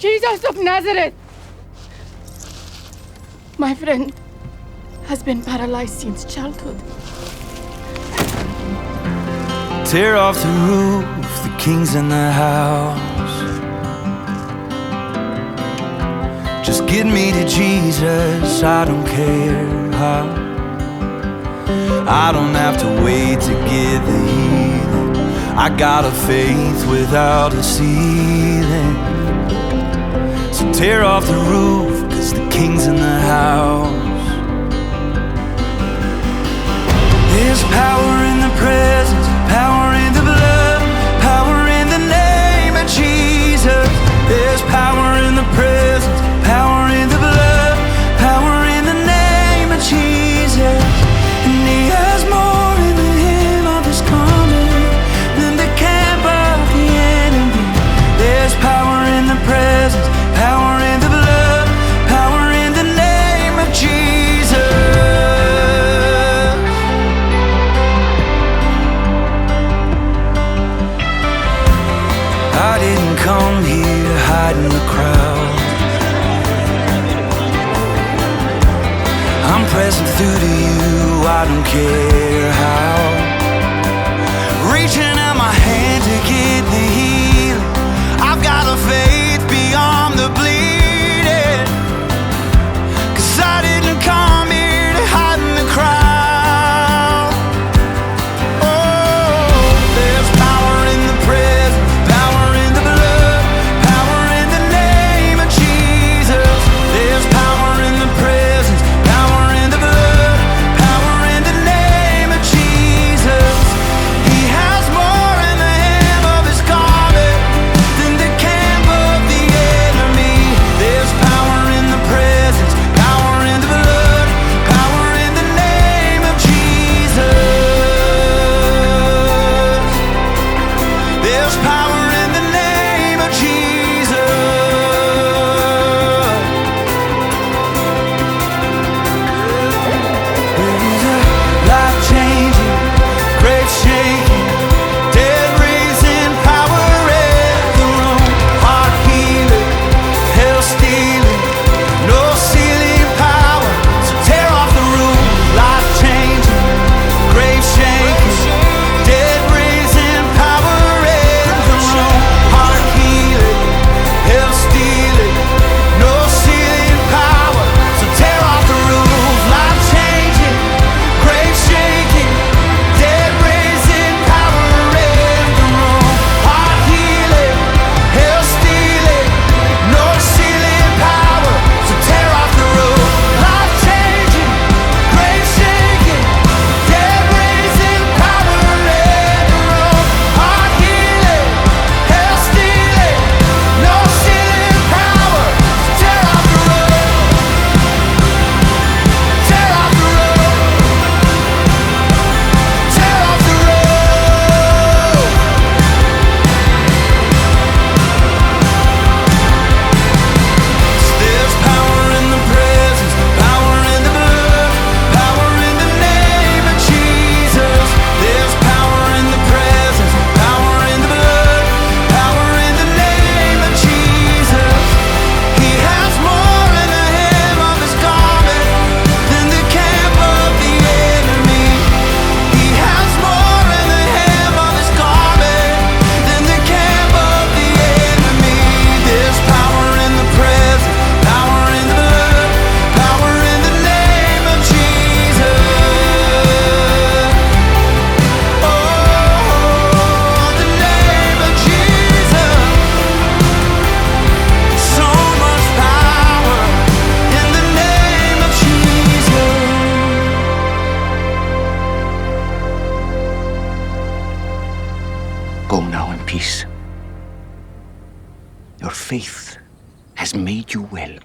Jesus of Nazareth! My friend has been paralyzed since childhood. Tear off the roof, the king's in the house. Just get me to Jesus, I don't care how. I don't have to wait to get the healing. I got a faith without a ceiling tear off the roof, cause the king's in isn't through to you, I don't care how peace. Your faith has made you well.